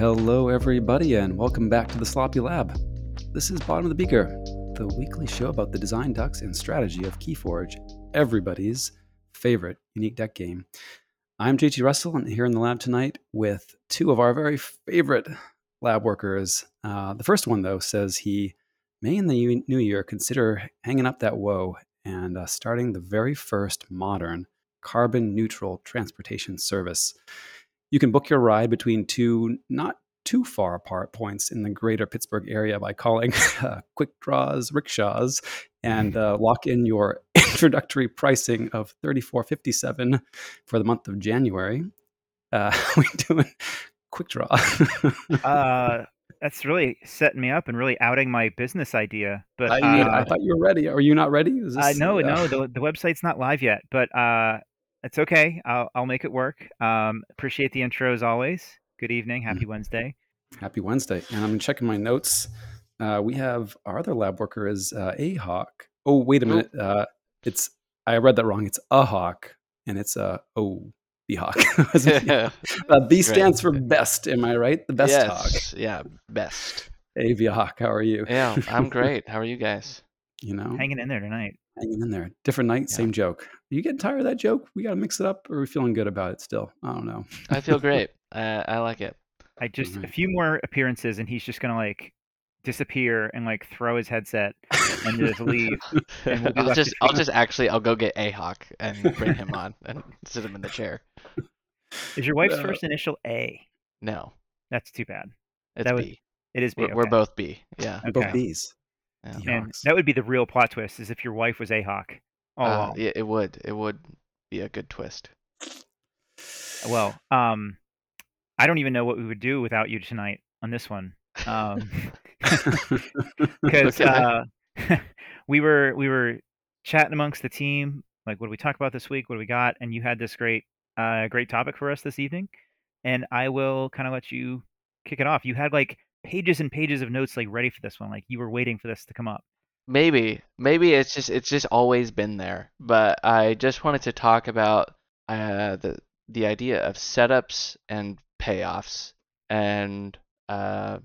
Hello, everybody, and welcome back to the Sloppy Lab. This is Bottom of the Beaker, the weekly show about the design ducks and strategy of Keyforge, everybody's favorite unique deck game. I'm JT Russell, and here in the lab tonight with two of our very favorite lab workers. Uh, the first one, though, says he may in the new year consider hanging up that woe and uh, starting the very first modern carbon neutral transportation service. You can book your ride between two not too far apart points in the greater Pittsburgh area by calling uh, Quick Draws Rickshaws and uh, lock in your introductory pricing of thirty four fifty seven for the month of January. Uh, we doing quick draw. uh, that's really setting me up and really outing my business idea. But I, uh, I thought you were ready. Are you not ready? Is uh, this, no, uh, no, the, the website's not live yet, but uh, it's okay. I'll, I'll make it work. Um, appreciate the intro as always. Good evening. Happy Wednesday. Happy Wednesday. And I'm checking my notes. Uh, we have our other lab worker is uh, a hawk. Oh, wait a minute. Uh, it's I read that wrong. It's a hawk, and it's a oh the hawk. uh, B stands for best. Am I right? The best yes, hawk. Yeah, best. The hawk. How are you? Yeah, I'm great. How are you guys? You know, Hanging in there tonight. Hanging in there. Different night, Yeah. same joke. Are you getting tired of that joke? We got to mix it up, or are we feeling good about it still? I don't know. I feel great. I, I like it. I just a few more appearances and he's just gonna like disappear and like throw his headset and just leave. And we'll I'll just, I'll just actually, I'll go get a hawk and bring him on and sit him in the chair. Is your wife's No. first initial A? No, That's too bad. it's That was- B. It is B. We're, we're both B. Yeah. Both Okay. These. yeah. And that would be the real plot twist: is if your wife was a hawk. Oh, Uh, well. yeah, it would. It would be a good twist. well, um, I don't even know what we would do without you tonight on this one, um, because Okay. uh, we were we were chatting amongst the team, like what do we talk about this week? What do we got? And you had this great uh, great topic for us this evening, and I will kind of let you kick it off. You had like pages and pages of notes like ready for this one, like you were waiting for this to come up. Maybe, maybe it's just it's just always been there. But I just wanted to talk about uh, the the idea of setups and payoffs, and uh,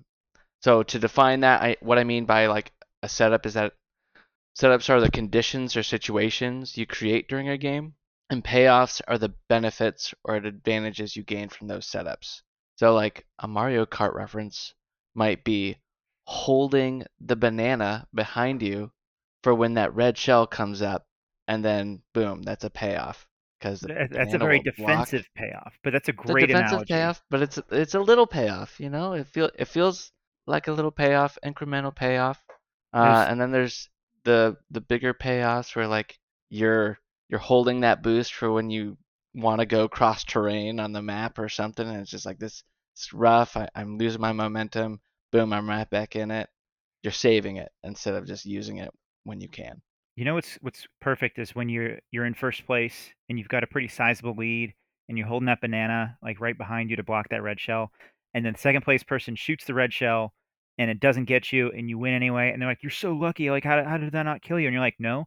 so to define that, I what I mean by like a setup is that setups are the conditions or situations you create during a game, and payoffs are the benefits or advantages you gain from those setups. So like a Mario Kart reference might be holding the banana behind you for when that red shell comes up, and then boom, that's a payoff. Because That's a very defensive payoff, but that's a great defensive analogy. payoff, but it's it's a little payoff. You know, it feel it feels like a little payoff, incremental payoff. Uh, and then there's the the bigger payoffs where like you're you're holding that boost for when you want to go cross terrain on the map or something, and it's just like this. It's rough. I, I'm losing my momentum. Boom, I'm right back in it. You're saving it instead of just using it when you can. You know what's what's perfect is when you're you're in first place and you've got a pretty sizable lead and you're holding that banana like right behind you to block that red shell, and then the second place person shoots the red shell and it doesn't get you and you win anyway, and they're like, "You're so lucky! Like how how did that not kill you?" And you're like, "No,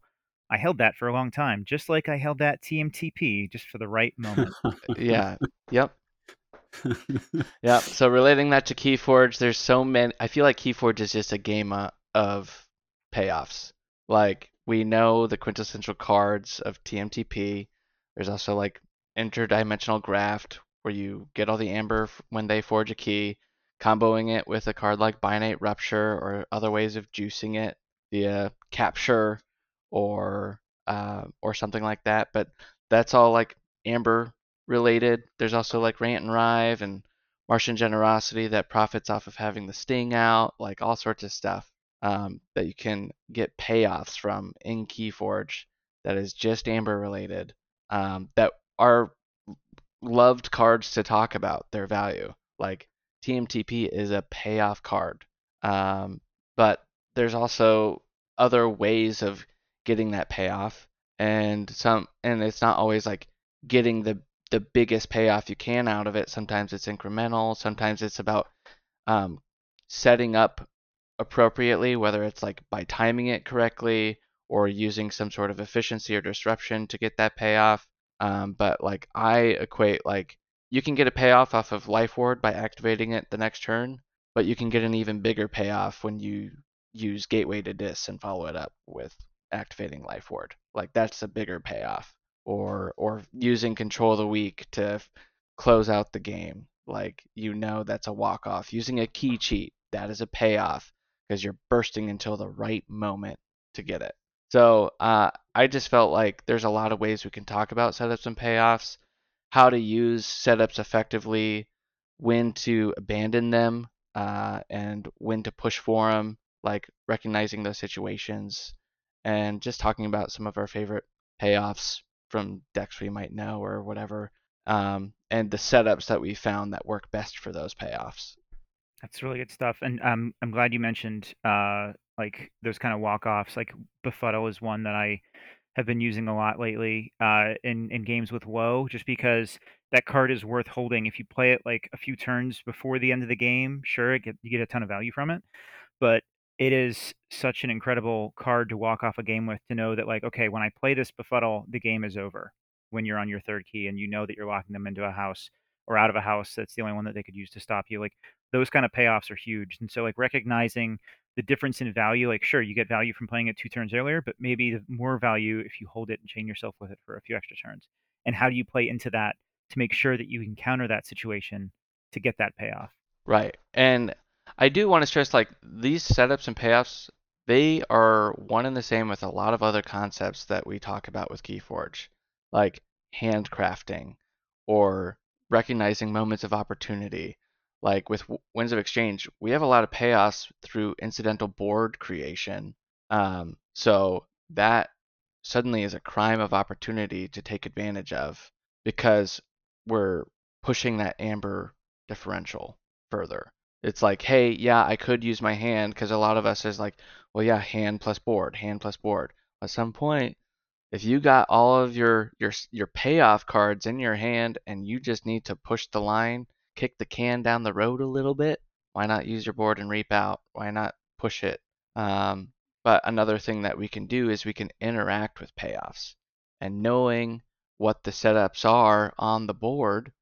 I held that for a long time, just like I held that TMTP just for the right moment." Yeah. yep. Yeah, so relating that to Keyforge, there's so many. I feel like Keyforge is just a game of payoffs. Like we know the quintessential cards of TMTP. There's also like interdimensional graft, where you get all the amber when they forge a key, comboing it with a card like Binate Rupture or other ways of juicing it via capture or uh, or something like that. But that's all like amber related. There's also like Rant and Rive and Martian Generosity that profits off of having the sting out, like all sorts of stuff um, that you can get payoffs from in Keyforge that is just Amber related um, that are loved cards to talk about their value. Like TMTP is a payoff card, um, but there's also other ways of getting that payoff, and some and it's not always like getting the the biggest payoff you can out of it. Sometimes it's incremental. Sometimes it's about um, setting up appropriately, whether it's like by timing it correctly or using some sort of efficiency or disruption to get that payoff. Um, but like I equate like you can get a payoff off of Life Ward by activating it the next turn, but you can get an even bigger payoff when you use Gateway to Dis and follow it up with activating Life Ward. Like that's a bigger payoff. Or or using Control of the Weak to f- close out the game. Like you know that's a walk off. Using a key cheat, that is a payoff because you're bursting until the right moment to get it. So uh, I just felt like there's a lot of ways we can talk about setups and payoffs, how to use setups effectively, when to abandon them, uh, and when to push for them, like recognizing those situations, and just talking about some of our favorite payoffs from decks we might know or whatever, um, and the setups that we found that work best for those payoffs. That's really good stuff, and um, I'm glad you mentioned uh, like those kind of walk-offs. Like Befuddle is one that I have been using a lot lately uh, in in games with Woe, just because that card is worth holding. If you play it like a few turns before the end of the game, sure, get, you get a ton of value from it, but it is such an incredible card to walk off a game with to know that like okay, when I play this Befuddle, the game is over. When you're on your third key and you know that you're locking them into a house or out of a house, that's the only one that they could use to stop you. Like those kind of payoffs are huge. And so like recognizing the difference in value, like sure, you get value from playing it two turns earlier, but maybe the more value if you hold it and chain yourself with it for a few extra turns. And how do you play into that to make sure that you can counter that situation to get that payoff? Right. And I do want to stress like these setups and payoffs, they are one and the same with a lot of other concepts that we talk about with Keyforge, like handcrafting or recognizing moments of opportunity. Like with Winds of Exchange, we have a lot of payoffs through incidental board creation. Um, so that suddenly is a crime of opportunity to take advantage of because we're pushing that amber differential further. It's like, hey, yeah, I could use my hand because a lot of us is like, well, yeah, hand plus board, hand plus board. At some point, if you got all of your your your payoff cards in your hand and you just need to push the line, kick the can down the road a little bit, why not use your board and reap out? Why not push it? Um, but another thing that we can do is we can interact with payoffs and knowing what the setups are on the board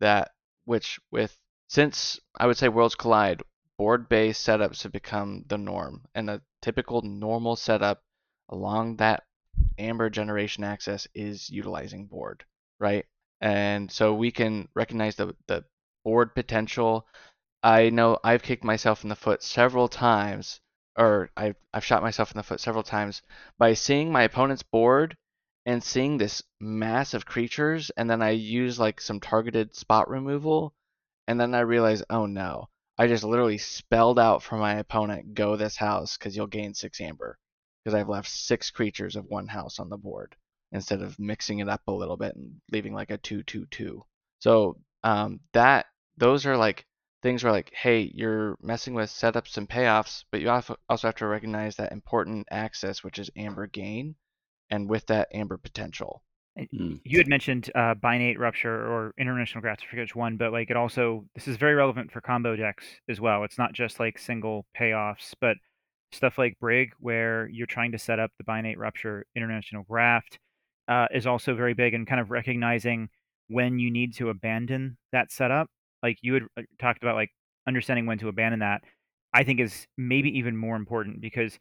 that which with since I would say Worlds Collide, board-based setups have become the norm, and a typical normal setup along that Amber generation access is utilizing board, right? And so we can recognize the the board potential. I know I've kicked myself in the foot several times, or I've I've shot myself in the foot several times by seeing my opponent's board and seeing this mass of creatures, and then I use like some targeted spot removal, and then I realize, oh no, I just literally spelled out for my opponent, go this house because you'll gain six amber, because I've left six creatures of one house on the board instead of mixing it up a little bit and leaving like a two two two. So um, that those are like things where like, hey, you're messing with setups and payoffs, but you also have to recognize that important access, which is amber gain, and with that amber potential. Mm. You had mentioned uh, binate rupture or interdimensional graft, I forget which one, but like it also this is very relevant for combo decks as well. It's not just like single payoffs, but stuff like Brig, where you're trying to set up the binate rupture interdimensional graft, uh, is also very big and kind of recognizing when you need to abandon that setup. Like you had talked about, like understanding when to abandon that. I think is maybe even more important because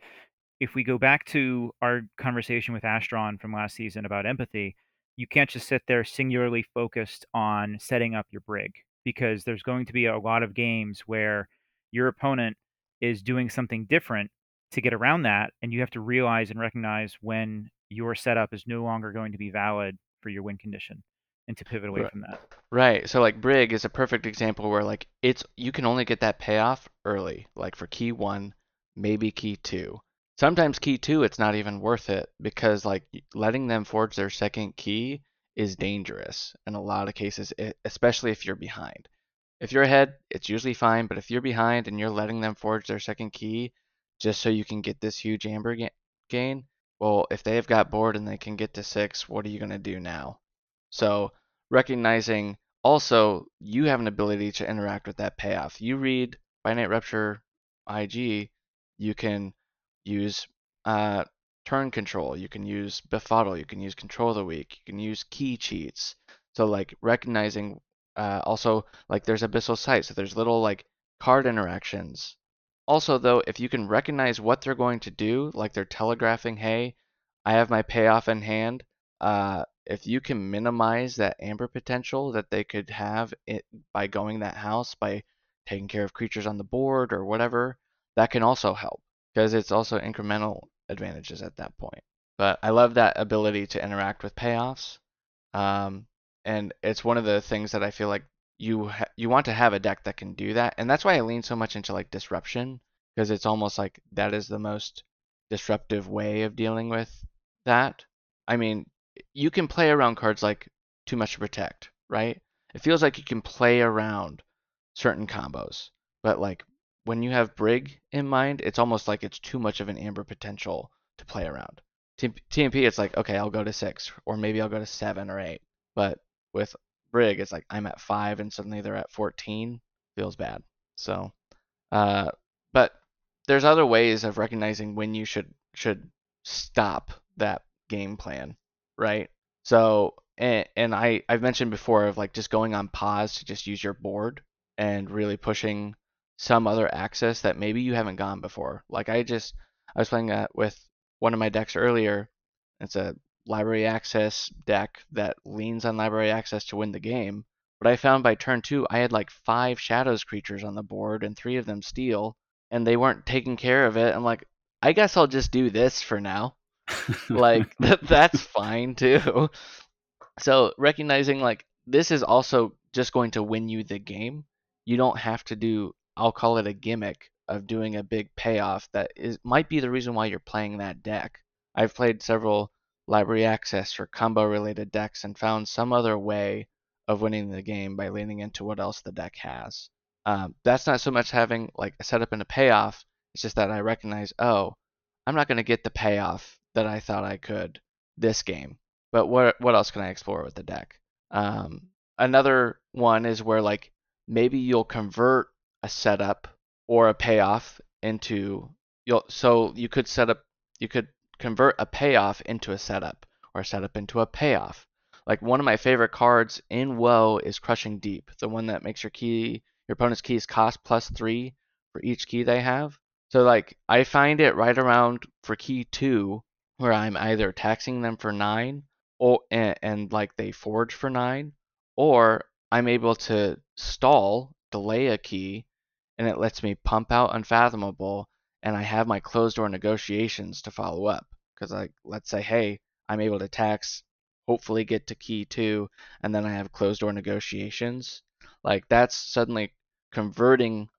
if we go back to our conversation with Astron from last season about empathy, you can't just sit there singularly focused on setting up your brig because there's going to be a lot of games where your opponent is doing something different to get around that and you have to realize and recognize when your setup is no longer going to be valid for your win condition and to pivot away Right. from that. Right. So like Brig is a perfect example where like it's you can only get that payoff early, like for key one, maybe key two. Sometimes key two it's not even worth it because like letting them forge their second key is dangerous in a lot of cases, especially if you're behind. If you're ahead, it's usually fine, but if you're behind and you're letting them forge their second key just so you can get this huge amber ga- gain, well, if they've got board and they can get to six, what are you going to do now? So recognizing also you have an ability to interact with that payoff. You read Binate Rupture IG, you can use uh, turn control, you can use befuddle, you can use control the weak. you can use key cheats. So like recognizing Uh, also, like there's Abyssal Sight, so there's little like card interactions. Also, though, if you can recognize what they're going to do, like they're telegraphing, hey, I have my payoff in hand. Uh, if you can minimize that amber potential that they could have it by going that house by taking care of creatures on the board or whatever, that can also help because it's also incremental advantages at that point. But I love that ability to interact with payoffs, um, and it's one of the things that I feel like you ha- you want to have a deck that can do that, and that's why I lean so much into like disruption because it's almost like that is the most disruptive way of dealing with that. I mean, you can play around cards like too much to protect, right? It feels like you can play around certain combos, but like when you have Brig in mind, it's almost like it's too much of an amber potential to play around. TMP, it's like okay, I'll go to six, or maybe I'll go to seven or eight. But with Brig, it's like I'm at five, and suddenly they're at 14. Feels bad. So, uh, but there's other ways of recognizing when you should should stop that game plan, right? So, and, and I I've mentioned before of like just going on pause to just use your board and really pushing some other access that maybe you haven't gone before. Like I just I was playing that with one of my decks earlier. It's a library access deck that leans on library access to win the game. But I found by turn two I had like five shadows creatures on the board and three of them steal, and they weren't taking care of it. I'm like, I guess I'll just do this for now. like that's fine too. So recognizing like this is also just going to win you the game. You don't have to do I'll call it a gimmick of doing a big payoff that is might be the reason why you're playing that deck. I've played several library access or combo related decks and found some other way of winning the game by leaning into what else the deck has. Um, that's not so much having like a setup and a payoff. It's just that I recognize, oh, I'm not going to get the payoff that I thought I could this game. But what what else can I explore with the deck? Um, another one is where like maybe you'll convert a setup or a payoff into you'll so you could set up you could convert a payoff into a setup or a setup into a payoff. Like one of my favorite cards in Woe is Crushing Deep, the one that makes your key your opponent's keys cost plus three for each key they have. So like I find it right around for key two where I'm either taxing them for nine or and, and like they forge for nine, or I'm able to stall, delay a key, and it lets me pump out unfathomable and I have my closed door negotiations to follow up. Because like let's say, hey, I'm able to tax, hopefully get to key two, and then I have closed door negotiations. Like that's suddenly converting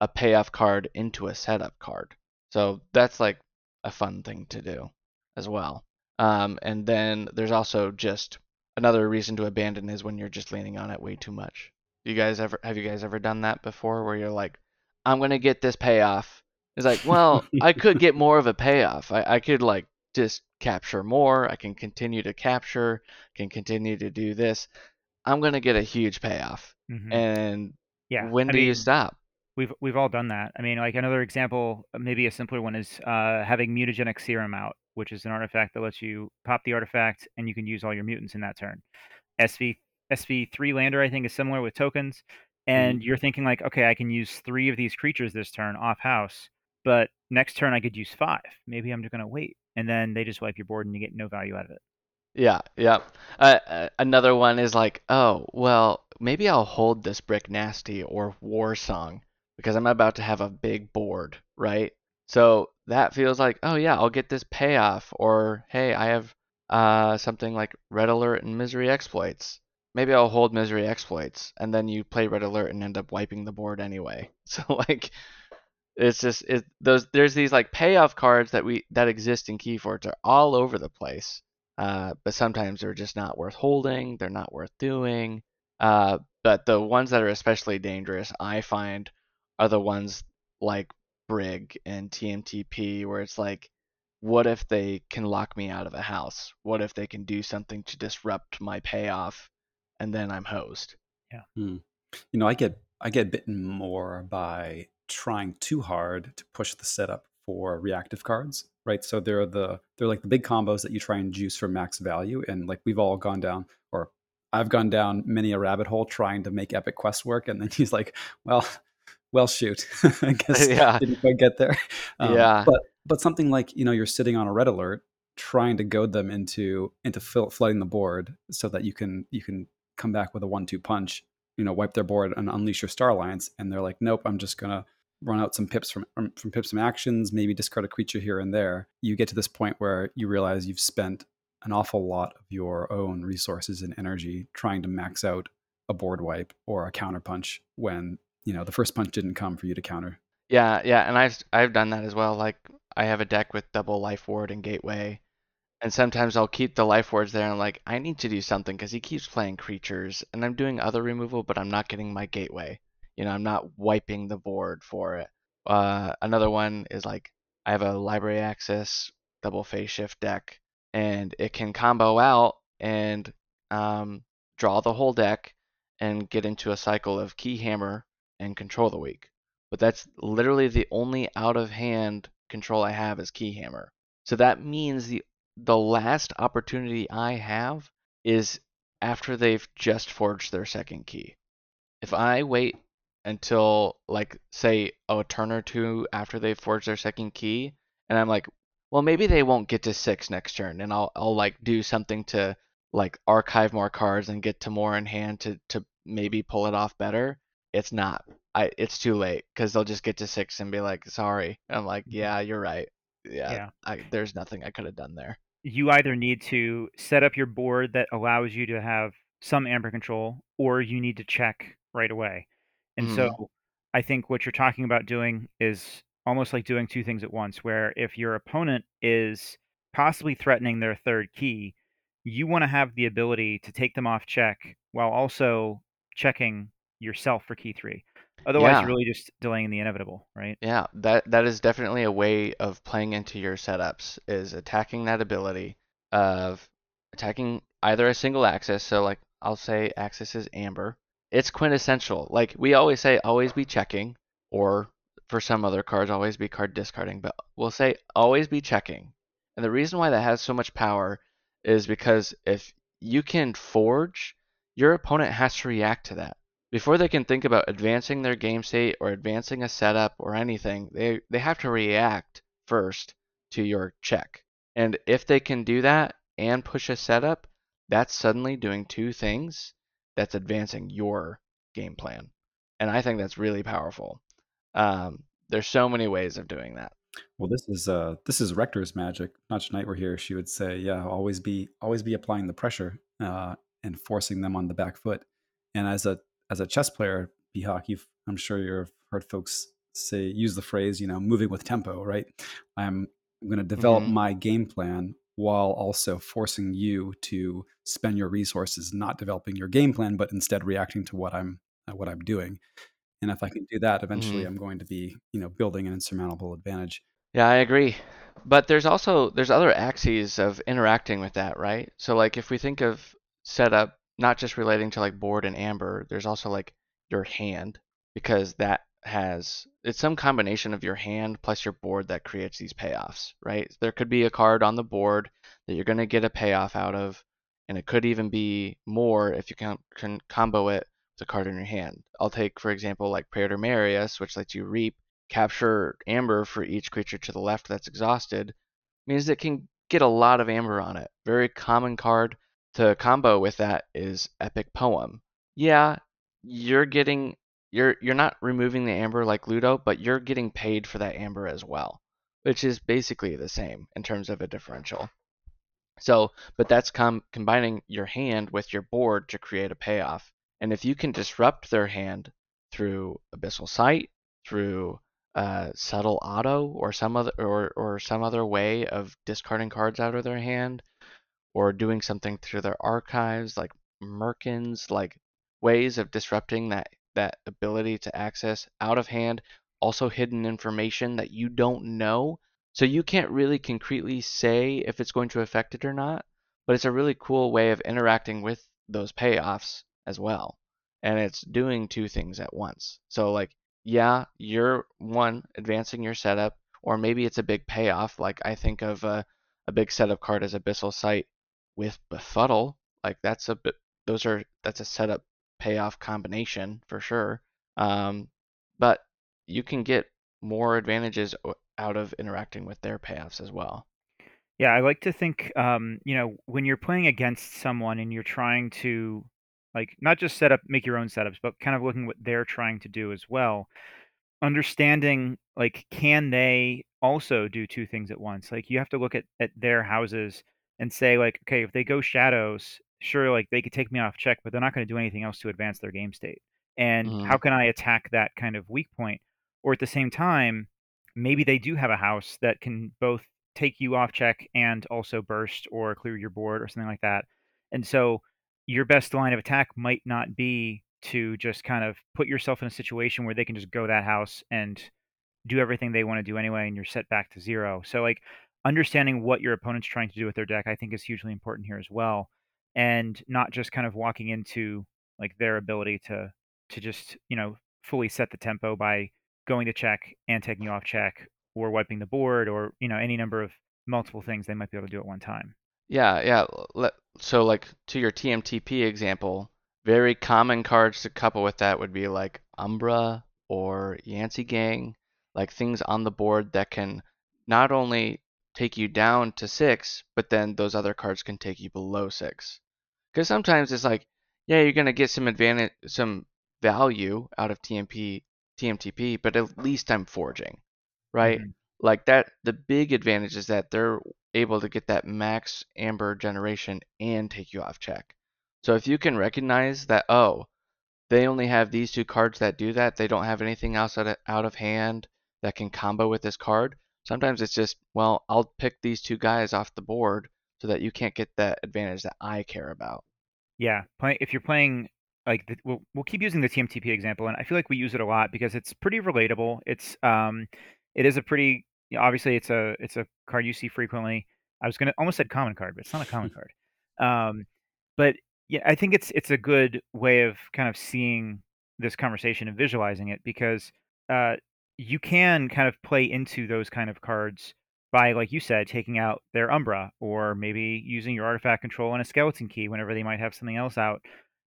a payoff card into a setup card. So that's like a fun thing to do as well. Um, and then there's also just another reason to abandon is when you're just leaning on it way too much. You guys ever have you guys ever done that before where you're like, I'm gonna get this payoff. It's like, well, I could get more of a payoff. I, I could like just capture more. I can continue to capture, can continue to do this. I'm gonna get a huge payoff. Mm-hmm. And yeah, when I do mean, you stop? We've we've all done that. I mean, like another example, maybe a simpler one is uh, having mutagenic serum out, which is an artifact that lets you pop the artifact and you can use all your mutants in that turn. SV SV three lander, I think, is similar with tokens, and mm-hmm. you're thinking like, okay, I can use three of these creatures this turn off house, but next turn I could use five. Maybe I'm just gonna wait, and then they just wipe your board and you get no value out of it. Yeah, yeah. Uh, uh, another one is like, oh, well, maybe I'll hold this Brikk Nastee or war song because I'm about to have a big board, right? So that feels like, oh yeah, I'll get this payoff, or hey, I have uh, something like Red Alert and Misery Exploits. Maybe I'll hold Misery Exploits, and then you play Red Alert and end up wiping the board anyway. So like, it's just it those there's these like payoff cards that we that exist in Keyforge are all over the place. Uh, but sometimes they're just not worth holding. They're not worth doing. Uh, but the ones that are especially dangerous, I find, are the ones like Brig and TMTP, where it's like, what if they can lock me out of a house? What if they can do something to disrupt my payoff, and then I'm hosed? Yeah. Hmm. You know, I get I get bitten more by trying too hard to push the setup for reactive cards, right? So they're the they're like the big combos that you try and juice for max value, and like we've all gone down, or I've gone down many a rabbit hole trying to make Epic Quest work, and then he's like, "Well, well, shoot, I guess Yeah. I didn't quite get there." Um, Yeah. but but something like you know you're sitting on a red alert, trying to goad them into into fill, flooding the board so that you can you can come back with a one-two punch, you know, wipe their board and unleash your Star Alliance, and they're like, "Nope, I'm just gonna." Run out some pips from from from pips from actions, maybe discard a creature here and there. You get to this point where you realize you've spent an awful lot of your own resources and energy trying to max out a board wipe or a counter punch when you know the first punch didn't come for you to counter. Yeah, yeah, and I've I've done that as well. Like I have a deck with double life ward and gateway, and sometimes I'll keep the life wards there and I'm like I need to do something because he keeps playing creatures and I'm doing other removal, but I'm not getting my gateway. You know, I'm not wiping the board for it. Uh, another one is like I have a library access double phase shift deck, and it can combo out and um, draw the whole deck and get into a cycle of key hammer and control the weak but that's literally the only out of hand control I have is Keyhammer. So that means the the last opportunity I have is after they've just forged their second key. If I wait until like say a turn or two after they've forged their second key and I'm like, well maybe they won't get to 6 next turn and I'll I'll like do something to like archive more cards and get to more in hand to to maybe pull it off better. It's not I it's too late because they'll just get to six and be like, sorry. And I'm like, mm-hmm. yeah, you're right. Yeah, Yeah. I, there's nothing I could have done there. You either need to set up your board that allows you to have some amber control, or you need to check right away. And Mhm. so I think what you're talking about doing is almost like doing two things at once, where if your opponent is possibly threatening their third key, you want to have the ability to take them off check while also checking yourself for key three. Otherwise, Yeah. you're really just delaying the inevitable, right? Yeah, that that is definitely a way of playing into your setups is attacking that ability of attacking either a single axis. So like I'll say axis is amber. It's quintessential. Like we always say, always be checking, or for some other cards, always be card discarding. But we'll say always be checking. And the reason why that has so much power is because if you can forge, your opponent has to react to that before they can think about advancing their game state or advancing a setup or anything, they, they have to react first to your check. And if they can do that and push a setup, that's suddenly doing two things that's advancing your game plan. And I think that's really powerful. Um, there's so many ways of doing that. Well, this is uh this is Rector's magic. Not Knight were here, she would say, yeah, always be always be applying the pressure uh, and forcing them on the back foot. And as a as a chess player, BHawk, you've I'm sure you've heard folks say use the phrase, you know, moving with tempo, right? I'm I'm going to develop Mhm. my game plan while also forcing you to spend your resources not developing your game plan, but instead reacting to what I'm uh, what I'm doing. And if I can do that, eventually Mhm. I'm going to be, you know, building an insurmountable advantage. Yeah, I agree. But there's also there's other axes of interacting with that, right? So like if we think of setup not just relating to like board and amber, there's also like your hand because that has it's some combination of your hand plus your board that creates these payoffs, right? There could be a card on the board that you're going to get a payoff out of and it could even be more if you can, can combo it with a card in your hand. I'll take for example like Praetor Marius, which lets you reap capture amber for each creature to the left that's exhausted means it can get a lot of amber on it. Very common card to combo with that is Epic Poem. Yeah, you're getting you're you're not removing the amber like Ludo, but you're getting paid for that amber as well, which is basically the same in terms of a differential. So, but that's com- combining your hand with your board to create a payoff. And if you can disrupt their hand through Abyssal Sight, through uh, subtle auto, or some other or or some other way of discarding cards out of their hand, or doing something through their archives, like Merkins, like ways of disrupting that that ability to access out of hand, also hidden information that you don't know. So you can't really concretely say if it's going to affect it or not, but it's a really cool way of interacting with those payoffs as well. And it's doing two things at once. So like, yeah, you're one advancing your setup, or maybe it's a big payoff. Like I think of a, a big setup card as Abyssal Sight with Befuddle. Like that's a bit those are that's a setup payoff combination for sure. Um, but you can get more advantages out of interacting with their payoffs as well. Yeah, I like to think, um, you know, when you're playing against someone and you're trying to, like, not just set up, make your own setups, but kind of looking what they're trying to do as well. Understanding, like, can they also do two things at once? Like, you have to look at at their houses and say, like, okay, if they go shadows, sure, like they could take me off check, but they're not going to do anything else to advance their game state. And Mhm. how can I attack that kind of weak point? Or at the same time, maybe they do have a house that can both take you off check and also burst or clear your board or something like that. And so your best line of attack might not be to just kind of put yourself in a situation where they can just go that house and do everything they want to do anyway and you're set back to zero. So like understanding what your opponent's trying to do with their deck I think is hugely important here as well and not just kind of walking into like their ability to to just, you know, fully set the tempo by going to check and taking you off check or wiping the board or, you know, any number of multiple things they might be able to do at one time. Yeah, yeah. So like to your TMTP example, very common cards to couple with that would be like Umbra or Yantzee Gang, like things on the board that can not only take you down to six, but then those other cards can take you below six. Because sometimes it's like, yeah, you're gonna get some advantage, some value out of TMP, TMTP, but at least I'm forging, right? Mhm. Like that, the big advantage is that they're able to get that max amber generation and take you off check. So if you can recognize that, oh, they only have these two cards that do that, they don't have anything else out of, out of hand that can combo with this card. Sometimes it's just, well, I'll pick these two guys off the board so that you can't get that advantage that I care about. Yeah, play, if you're playing like the, we'll we'll keep using the TMTP example, and I feel like we use it a lot because it's pretty relatable. It's um, it is a pretty obviously it's a it's a card you see frequently. I was gonna almost said common card, but it's not a common card. Um, but yeah, I think it's it's a good way of kind of seeing this conversation and visualizing it because uh, you can kind of play into those kind of cards by, like you said, taking out their Umbra or maybe using your artifact control and a skeleton key whenever they might have something else out,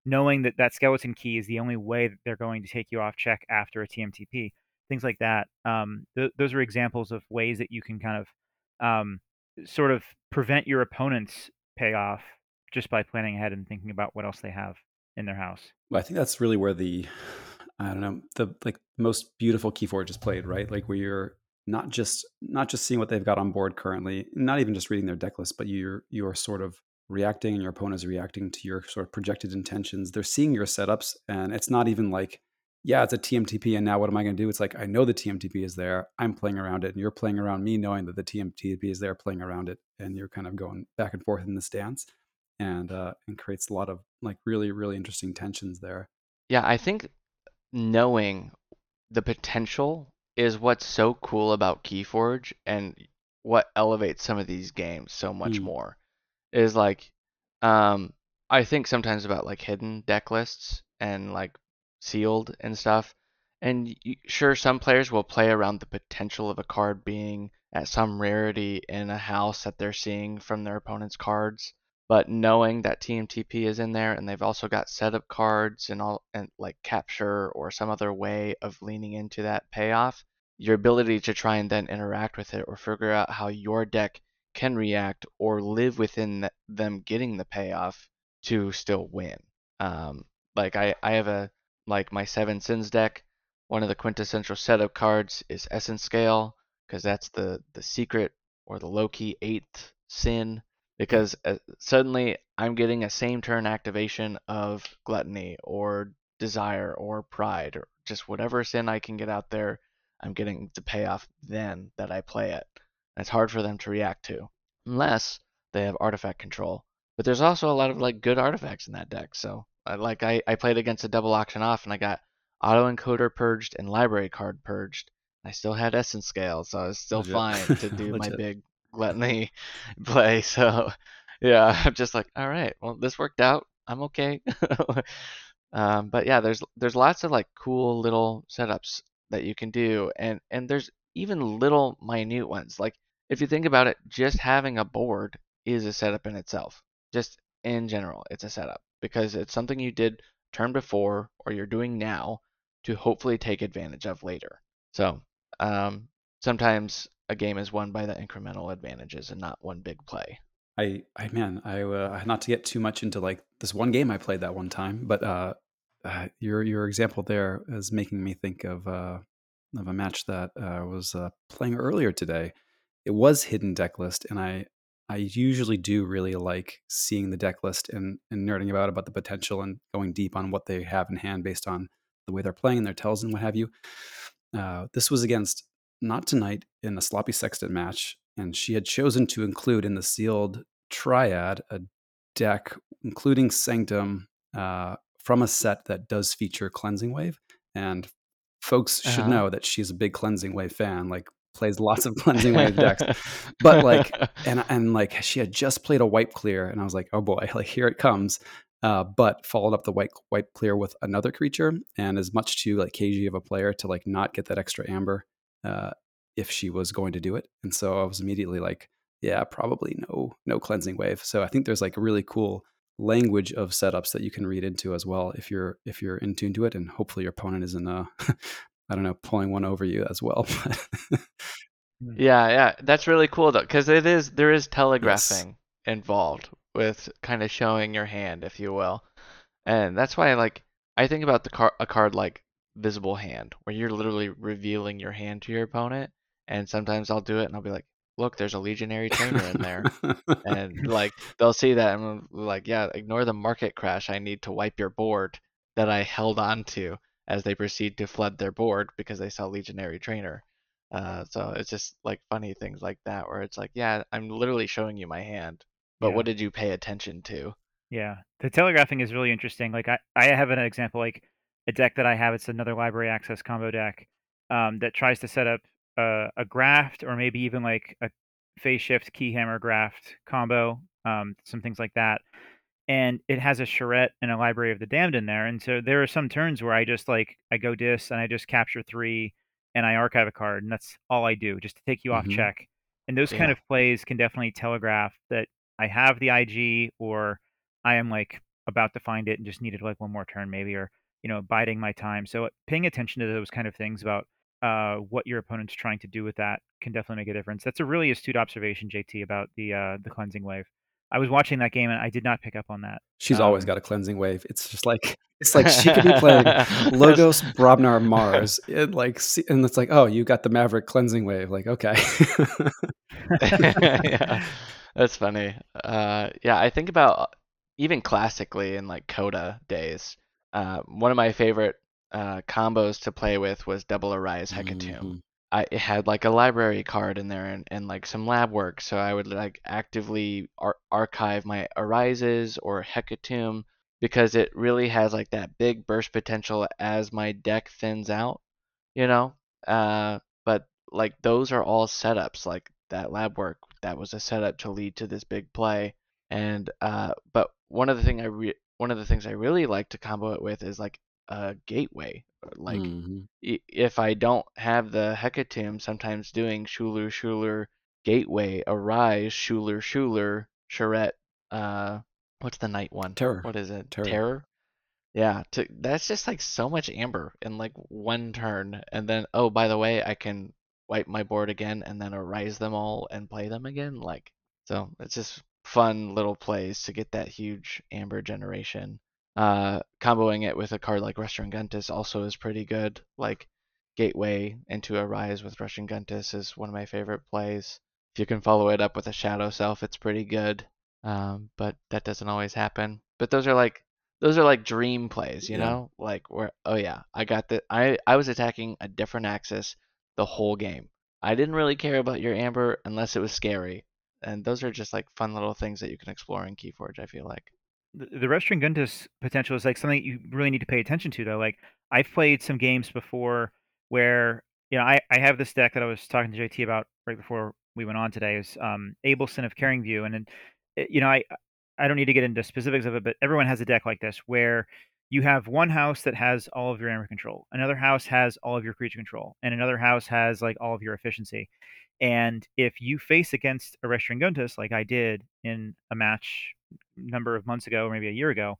knowing that that skeleton key is the only way that they're going to take you off check after a TMTP, things like that. Um, th- those are examples of ways that you can kind of um, sort of prevent your opponent's payoff just by planning ahead and thinking about what else they have in their house. Well, I think that's really where the I don't know the like most beautiful Keyforge is played, right? Like where you're not just not just seeing what they've got on board currently, not even just reading their deck list, but you're you're sort of reacting and your opponent is reacting to your sort of projected intentions. They're seeing your setups, and it's not even like, yeah, it's a TMTP, and now what am I going to do? It's like I know the TMTP is there. I'm playing around it, and you're playing around me, knowing that the TMTP is there, playing around it, and you're kind of going back and forth in the stance, and uh, and creates a lot of like really really interesting tensions there. Yeah, I think knowing the potential is what's so cool about Keyforge and what elevates some of these games so much Mm. more is like um I think sometimes about like hidden deck lists and like sealed and stuff. And sure some players will play around the potential of a card being at some rarity in a house that they're seeing from their opponent's cards, but knowing that TMTP is in there and they've also got setup cards and all and like capture or some other way of leaning into that payoff, your ability to try and then interact with it or figure out how your deck can react or live within th- them getting the payoff to still win. Um, like I, I have a like my seven sins deck. One of the quintessential setup cards is Essence Scale because that's the the secret or the low key eighth sin. Because uh, suddenly I'm getting a same turn activation of gluttony or desire or pride or just whatever sin I can get out there. I'm getting the payoff then that I play it. And It's hard for them to react to unless they have artifact control. But there's also a lot of like good artifacts in that deck. So like I, I played against a double auction off and I got auto encoder purged and library card purged. I still had essence scale, so I was still Legit. fine to do my Legit. Big me play. So yeah, I'm just like, all right, well this worked out. I'm okay. um, but yeah, there's there's lots of like cool little setups that you can do, and and there's even little minute ones. Like if you think about it, just having a board is a setup in itself. Just in general, it's a setup. because it's something you did turn before or you're doing now to hopefully take advantage of later. So um, sometimes a game is won by the incremental advantages and not one big play. I, I man, I uh, not to get too much into like this one game I played that one time, but uh, uh, your your example there is making me think of uh, of a match that I uh, was uh, playing earlier today. It was hidden deck list, and I I usually do really like seeing the deck list and, and nerding about about the potential and going deep on what they have in hand based on the way they're playing and their tells and what have you. Uh, this was against not tonight in a sloppy sextet match, and she had chosen to include in the sealed triad a deck including Sanctum uh, from a set that does feature Cleansing Wave. And folks should uh-huh. know that she's a big Cleansing Wave fan. Like plays lots of cleansing wave decks but like and and like she had just played a wipe clear and i was like oh boy like here it comes uh, but followed up the white wipe clear with another creature and as much to like kg of a player to like not get that extra amber uh, if she was going to do it and so i was immediately like yeah probably no no cleansing wave so i think there's like a really cool language of setups that you can read into as well if you're if you're in tune to it and hopefully your opponent isn't uh I don't know, pulling one over you as well. Hmm. yeah, yeah, that's really cool though, because it is there is telegraphing yes. involved with kind of showing your hand, if you will, and that's why I like I think about the car a card like Visible Hand, where you're literally revealing your hand to your opponent, and sometimes I'll do it and I'll be like, look, there's a legionary trainer in there. and like they'll see that and I'm like, yeah, ignore the market crash. I need to wipe your board that I held on to as they proceed to flood their board because they saw legionary trainer. Uh, so it's just like funny things like that where it's like, yeah, I'm literally showing you my hand, but yeah. what did you pay attention to? Yeah, the telegraphing is really interesting. Like I, I have an example like a deck that I have. It's another library access combo deck um, that tries to set up a, a graft or maybe even like a phase shift keyhammer graft combo, um, some things like that and it has a charette and a library of the damned in there and so there are some turns where i just like i go dis and i just capture three and i archive a card and that's all i do just to take you mm-hmm. off check and those yeah. kind of plays can definitely telegraph that i have the ig or i am like about to find it and just needed like one more turn maybe or you know biding my time so paying attention to those kind of things about uh, what your opponent's trying to do with that can definitely make a difference that's a really astute observation jt about the uh, the cleansing wave I was watching that game and I did not pick up on that. She's um, always got a cleansing wave. It's just like it's like she could be playing Logos Brobnar Mars. It like and it's like, oh, you got the Maverick cleansing wave. Like, okay. yeah. That's funny. Uh, yeah, I think about even classically in like CotA days. Uh, one of my favorite uh, combos to play with was Double Arise Hecatomb. Mm-hmm. I it had like a library card in there and, and like some lab work. So I would like actively ar- archive my Arises or Hecatomb because it really has like that big burst potential as my deck thins out, you know? Uh, but like those are all setups. Like that lab work, that was a setup to lead to this big play. And uh, but one of the thing I re- one of the things I really like to combo it with is like a gateway like mm-hmm. if I don't have the Hecatomb, sometimes doing Shooler Shooler Gateway, Arise, Shooler Shooler, Charette, uh what's the night one? Terror. What is it? Terror. Terror? Yeah, to, that's just like so much amber in like one turn. And then oh by the way, I can wipe my board again and then arise them all and play them again. Like so it's just fun little plays to get that huge amber generation. Uh, comboing it with a card like Restringuntus also is pretty good. Like Gateway into a Rise with Restringuntus is one of my favorite plays. If you can follow it up with a Shadow Self, it's pretty good. Um, but that doesn't always happen. But those are like those are like dream plays, you yeah. know? Like where oh yeah, I got the I I was attacking a different axis the whole game. I didn't really care about your amber unless it was scary. And those are just like fun little things that you can explore in Keyforge, I feel like the, Restringuntus potential is like something you really need to pay attention to though. Like I've played some games before where you know I, I have this deck that I was talking to JT about right before we went on today is um Abelson of Caring View and then eh, you know I I don't need to get into specifics of it but everyone has a deck like this where you have one house that has all of your amber control another house has all of your creature control and another house has like all of your efficiency and if you face against a Restringuntus like I did in a match number of months ago, or maybe a year ago,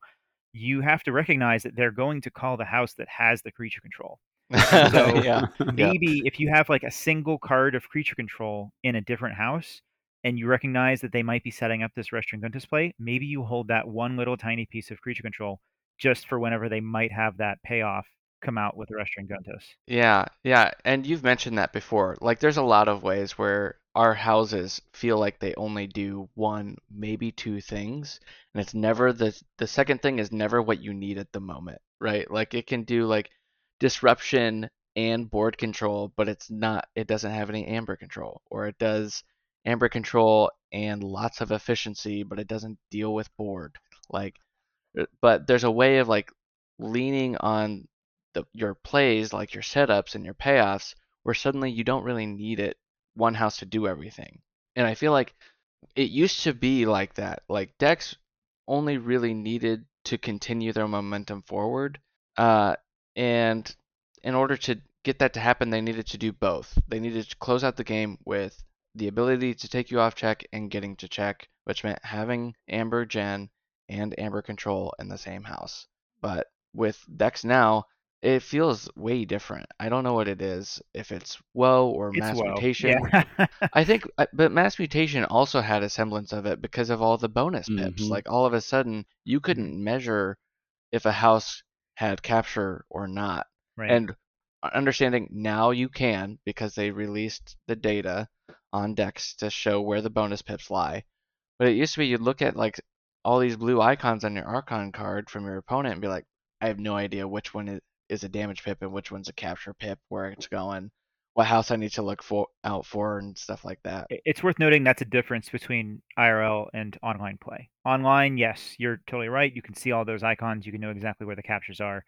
you have to recognize that they're going to call the house that has the creature control. So yeah. Yeah. Maybe if you have like a single card of creature control in a different house and you recognize that they might be setting up this restaurant gun display, maybe you hold that one little tiny piece of creature control just for whenever they might have that payoff come out with the Restringuntus. Yeah, yeah, and you've mentioned that before. Like, there's a lot of ways where our houses feel like they only do one, maybe two things, and it's never the the second thing is never what you need at the moment, right? Like, it can do like disruption and board control, but it's not. It doesn't have any amber control, or it does amber control and lots of efficiency, but it doesn't deal with board. Like, uh, but there's a way of like leaning on the, your plays, like your setups and your payoffs, where suddenly you don't really need it one house to do everything. And I feel like it used to be like that. Like decks only really needed to continue their momentum forward. Uh, and in order to get that to happen, they needed to do both. They needed to close out the game with the ability to take you off check and getting to check, which meant having Amber Gen and Amber Control in the same house. But with decks now, it feels way different. I don't know what it is, if it's woe or It's mass woe. mutation. Yeah. I think, uh, but mass mutation also had a semblance of it because of all the bonus pips. Mhm. Like all of a sudden, you couldn't measure if a house had capture or not. right. And understanding now you can because they released the data on decks to show where the bonus pips lie. But it used to be you'd look at like all these blue icons on your Archon card from your opponent and be like, I have no idea which one is, a damage pip and which one's a capture pip, where it's going, what house I need to look for out for, and stuff like that. It's worth noting that's a difference between IRL and online play. Online, yes, you're totally right. You can see all those icons. You can know exactly where the captures are.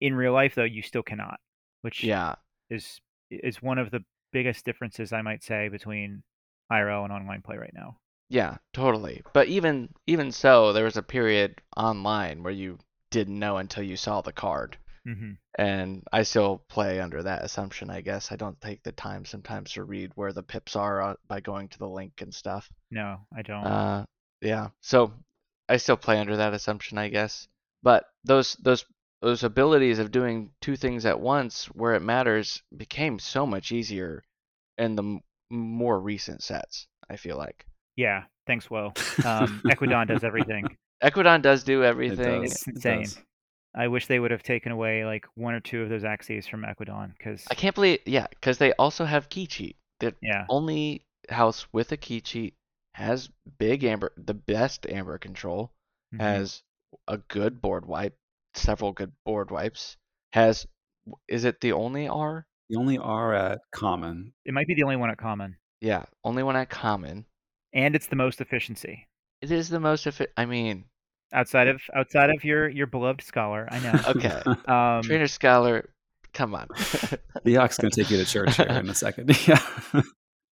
In real life, though, you still cannot, which Yeah, is is one of the biggest differences I might say between IRL and online play right now. yeah, totally. But even even so, there was a period online where you didn't know until you saw the card. Hmm And I still play under that assumption, I guess. I don't take the time sometimes to read where the pips are uh, by going to the link and stuff. No, I don't. Uh, yeah. So I still play under that assumption, I guess. But those those those abilities of doing two things at once where it matters became so much easier in the m- more recent sets. I feel like yeah, thanks, Will. Um, Ekwidon does everything. Ekwidon does do It everything. does. It's It insane. does. I wish they would have taken away like one or two of those axes from Ekwidon because I can't believe, yeah, because they also have key cheat. The yeah, only house with a key cheat has big amber, the best amber control, mhm. has a good board wipe, several good board wipes, has, is it the only R? The only R at common. it might be the only one at common, Yeah, only one at common. and it's the most efficiency It is the most effi- I mean, outside of outside of your your beloved scholar. I know. okay, Um, trainer scholar, come on. The Ox going to take you to church here in a second. yeah.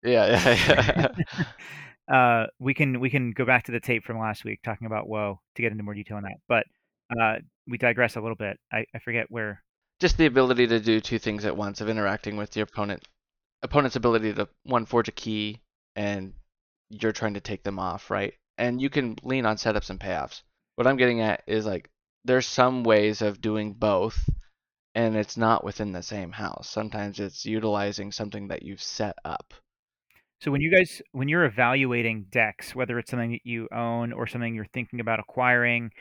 yeah, yeah, yeah. uh, we can we can go back to the tape from last week talking about woe to get into more detail on that, but uh, we digress a little bit. I, I forget where. Just the ability to do two things at once of interacting with your opponent, opponent's ability to one forge a key, and you're trying to take them off, right? And you can lean on setups and payoffs. What I'm getting at is like there's some ways of doing both, and it's not within the same house. Sometimes it's utilizing something that you've set up. So when you guys when you're evaluating decks, whether it's something that you own or something you're thinking about acquiring,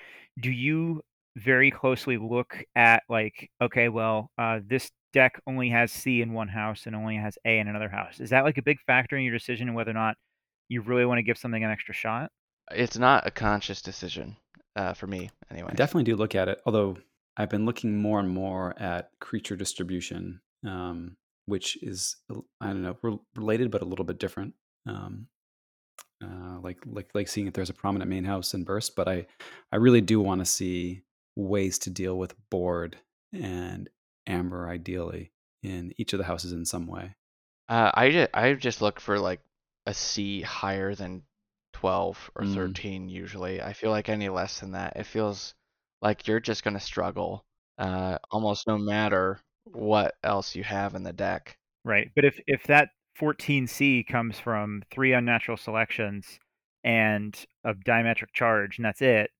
do you very closely look at like okay, well, uh, this deck only has C in one house and only has A in another house. Is that like a big factor in your decision and whether or not you really want to give something an extra shot? It's not a conscious decision uh, for me, anyway. I definitely do look at it, although I've been looking more and more at creature distribution, um, which is I don't know rel- related but a little bit different. Um, uh, like like like seeing if there's a prominent main house in burst, but I I really do want to see ways to deal with board and amber ideally in each of the houses in some way. Uh, I just, I just look for like a C higher than 12 or Mm. 13 usually. I feel like any less than that, it feels like you're just going to struggle uh, almost no matter what else you have in the deck. Right. But if if that 14C comes from three unnatural selections and a diametric charge and that's it,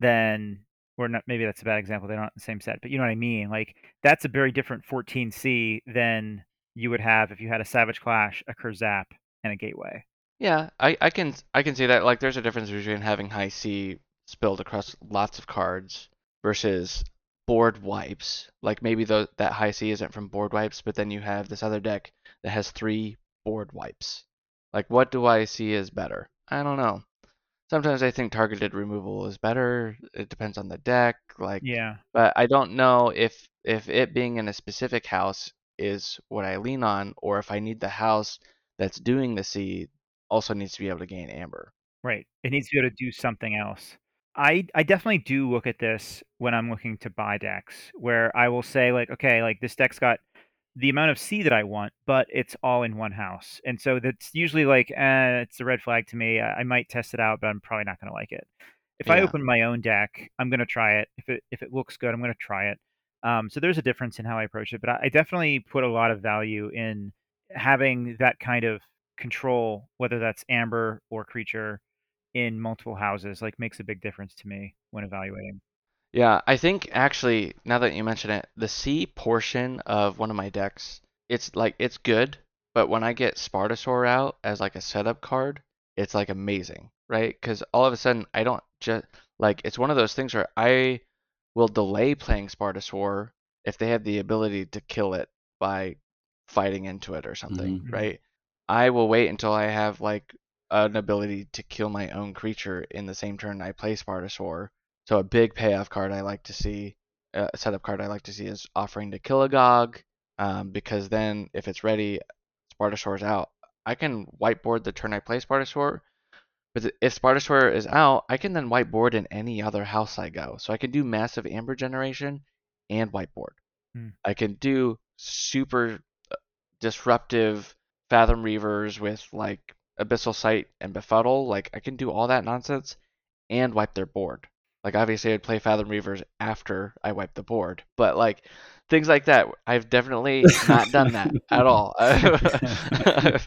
then or not maybe that's a bad example. They're not in the same set, but you know what I mean. Like that's a very different 14C than you would have if you had a Savage Clash, a Kurzap, and a Gateway. Yeah, I, I can I can see that. Like, there's a difference between having high C spilled across lots of cards versus board wipes. Like maybe the, that high C isn't from board wipes, but then you have this other deck that has three board wipes. Like, what do I see as better? I don't know. Sometimes I think targeted removal is better. It depends on the deck. Like, Yeah. but I don't know if if it being in a specific house is what I lean on, or if I need the house that's doing the C also needs to be able to gain amber. Right. It needs to be able to do something else. I I definitely do look at this when I'm looking to buy decks, where I will say like, okay, like this deck's got the amount of C that I want, but it's all in one house, and so that's usually like, eh, it's a red flag to me. I, I might test it out, but I'm probably not going to like it. If I open my own deck, I'm going to try it. If it if it looks good, I'm going to try it. Um, so there's a difference in how I approach it, but I, I definitely put a lot of value in having that kind of control, whether that's amber or creature, in multiple houses. Like makes a big difference to me when evaluating. Yeah, I think actually, now that you mention it, the C portion of one of my decks, it's like it's good, but when I get Spartasaur out as like a setup card, it's like amazing, right? Because all of a sudden I don't just like it's one of those things where I will delay playing Spartasaur if they have the ability to kill it by fighting into it or something, Mhm. right? I will wait until I have like an ability to kill my own creature in the same turn I play Spartasaur. So a big payoff card I like to see, uh, a setup card I like to see is offering to Kiligog, um, because then if it's ready, Spartasaur's out. I can whiteboard the turn I play Spartasaur, but if Spartasaur is out, I can then whiteboard in any other house I go. So I can do massive amber generation and whiteboard. Hmm. I can do super uh, disruptive Fathom Reavers with like Abyssal Sight and Befuddle. Like I can do all that nonsense and wipe their board. Like obviously I'd play Fathom Reavers after I wipe the board, but like things like that, I've definitely not done that at all.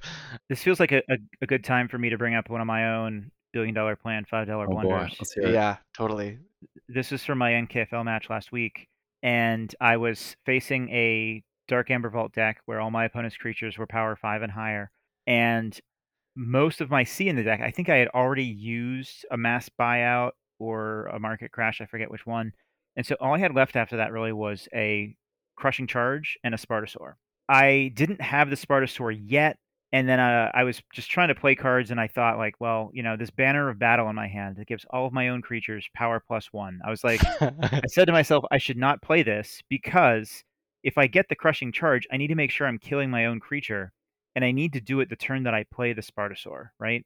This feels like a, a, a good time for me to bring up one of my own billion dollar plan, five dollar Oh blunders. let's hear it. yeah, totally. this was from my NKFL match last week, and I was facing a Dark Amber Vault deck where all my opponent's creatures were power five and higher, and most of my C in the deck, I think I had already used a mass buyout or a market crash, I forget which one, and so all I had left after that really was a crushing charge and a Spartasaur. I didn't have the Spartasaur yet, and then uh, I was just trying to play cards, and I thought like, well, you know, this Banner of Battle in my hand that gives all of my own creatures power plus one. I was like, I said to myself, I should not play this because if I get the crushing charge, I need to make sure I'm killing my own creature, and I need to do it the turn that I play the Spartasaur, right?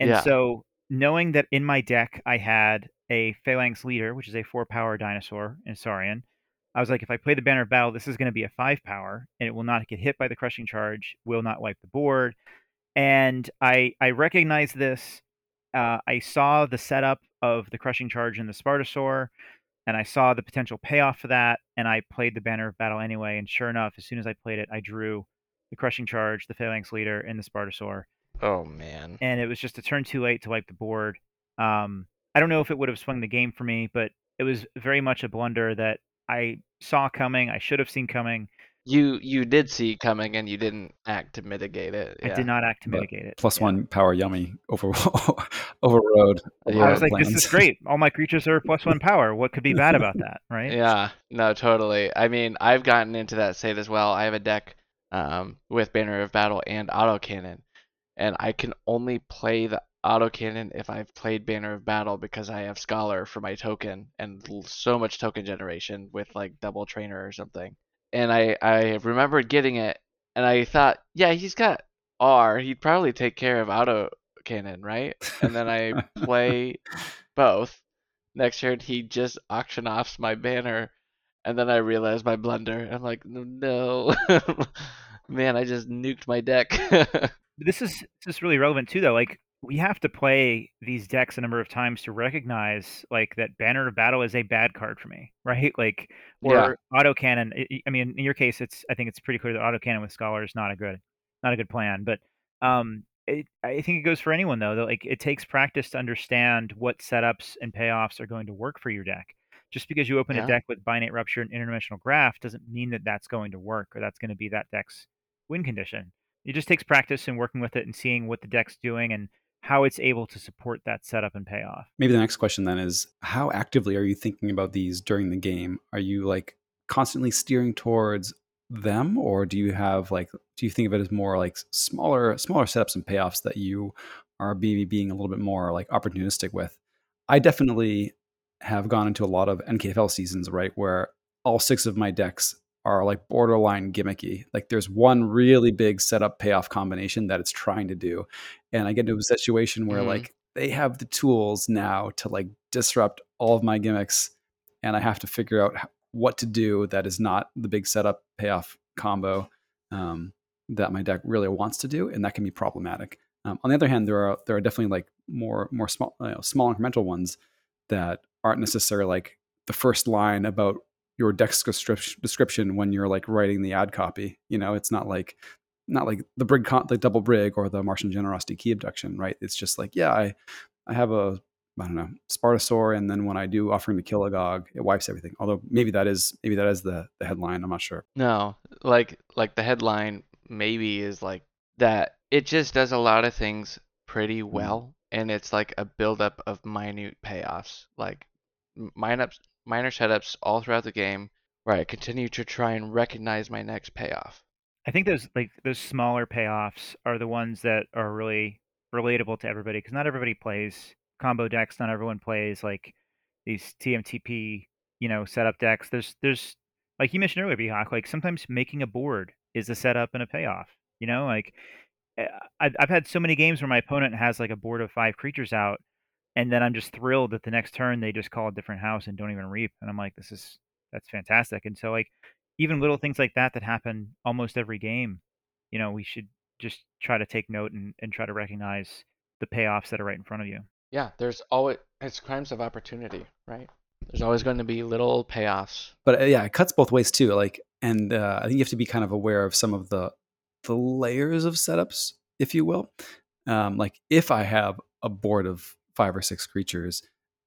And Yeah. so, knowing that in my deck I had a Phalanx Leader, which is a four power dinosaur in Saurian, I was like, if I play the Banner of Battle, this is going to be a five power, and it will not get hit by the crushing charge, will not wipe the board. And I I recognized this. Uh, I saw the setup of the crushing charge in the Spartasaur, and I saw the potential payoff for that, and I played the Banner of Battle anyway. And sure enough, as soon as I played it, I drew the crushing charge, the Phalanx Leader, and the Spartasaur oh man. and it was just a turn too late to wipe the board. Um, I don't know if it would have swung the game for me, but it was very much a blunder that I saw coming. I should have seen coming. You you did see coming and you didn't act to mitigate it. I did not act to But mitigate it. Plus Yeah. one power yummy over overrode. a Yeah. I was like, this is great. All my creatures are plus one power. What could be bad about that, right? Yeah, no, totally. I mean, I've gotten into that state as well. I have a deck um, with Banner of Battle and Autocannon, and I can only play the Autocannon if I've played Banner of Battle because I have Scholar for my token and so much token generation with like double trainer or something. And I I remembered getting it, and I thought, yeah, he's got R. He'd probably take care of auto cannon, right? And then I play both. Next turn, he just auction offs my banner, and then I realize my blunder. I'm like, no, man, I just nuked my deck. This is this is really relevant too, though. Like we have to play these decks a number of times to recognize like that Banner of Battle is a bad card for me, right? Like or Yeah. autocannon. I- mean, in your case, it's I think it's pretty clear that autocannon with Scholar is not a good not a good plan. But um, it, I think it goes for anyone though. That like it takes practice to understand what setups and payoffs are going to work for your deck. just because you open Yeah. a deck with Binate Rupture and Interdimensional Graft doesn't mean that that's going to work or that's going to be that deck's win condition. It just takes practice and working with it and seeing what the deck's doing and how it's able to support that setup and payoff. Maybe the next question then is how actively are you thinking about these during the game? Are you like constantly steering towards them or do you have like do you think of it as more like smaller smaller setups and payoffs that you are maybe being a little bit more like opportunistic with? I definitely have gone into a lot of NKFL seasons, right, where all six of my decks are like borderline gimmicky. Like there's one really big setup payoff combination that it's trying to do. And I get into a situation where Mhm. like they have the tools now to like disrupt all of my gimmicks and I have to figure out what to do that is not the big setup payoff combo um, that my deck really wants to do, and that can be problematic. Um, on the other hand, there are there are definitely like more more small you know, small incremental ones that aren't necessarily like the first line about your deck description when you're like writing the ad copy. You know, it's not like not like the brig con- the double brig or the Martian generosity key abduction, right? It's just like yeah, I I have a I don't know Spartasaur, and then when I do offering to Kiligog, it wipes everything. Although maybe that is maybe that is the the headline. I'm not sure. No, like like the headline maybe is like that it just does a lot of things pretty mm-hmm. well and it's like a buildup of minute payoffs like m- minor setups all throughout the game where I continue to try and recognize my next payoff. I think those like those smaller payoffs are the ones that are really relatable to everybody because not everybody plays combo decks. Not everyone plays like these TMTP, you know, setup decks. There's there's like you mentioned earlier, BHawk. Like sometimes making a board is a setup and a payoff. You know, like eh, I've I've had so many games where my opponent has like a board of five creatures out, and then I'm just thrilled that the next turn they just call a different house and don't even reap, and I'm like, this is that's fantastic. And so like even little things like that that happen almost every game, you know, we should just try to take note and, and try to recognize the payoffs that are right in front of you. Yeah, there's always it's crimes of opportunity, right? There's always going to be little payoffs. but uh, yeah, it cuts both ways too. Like, and uh, I think you have to be kind of aware of some of the the layers of setups, if you will. Um, like, if I have a board of five or six creatures,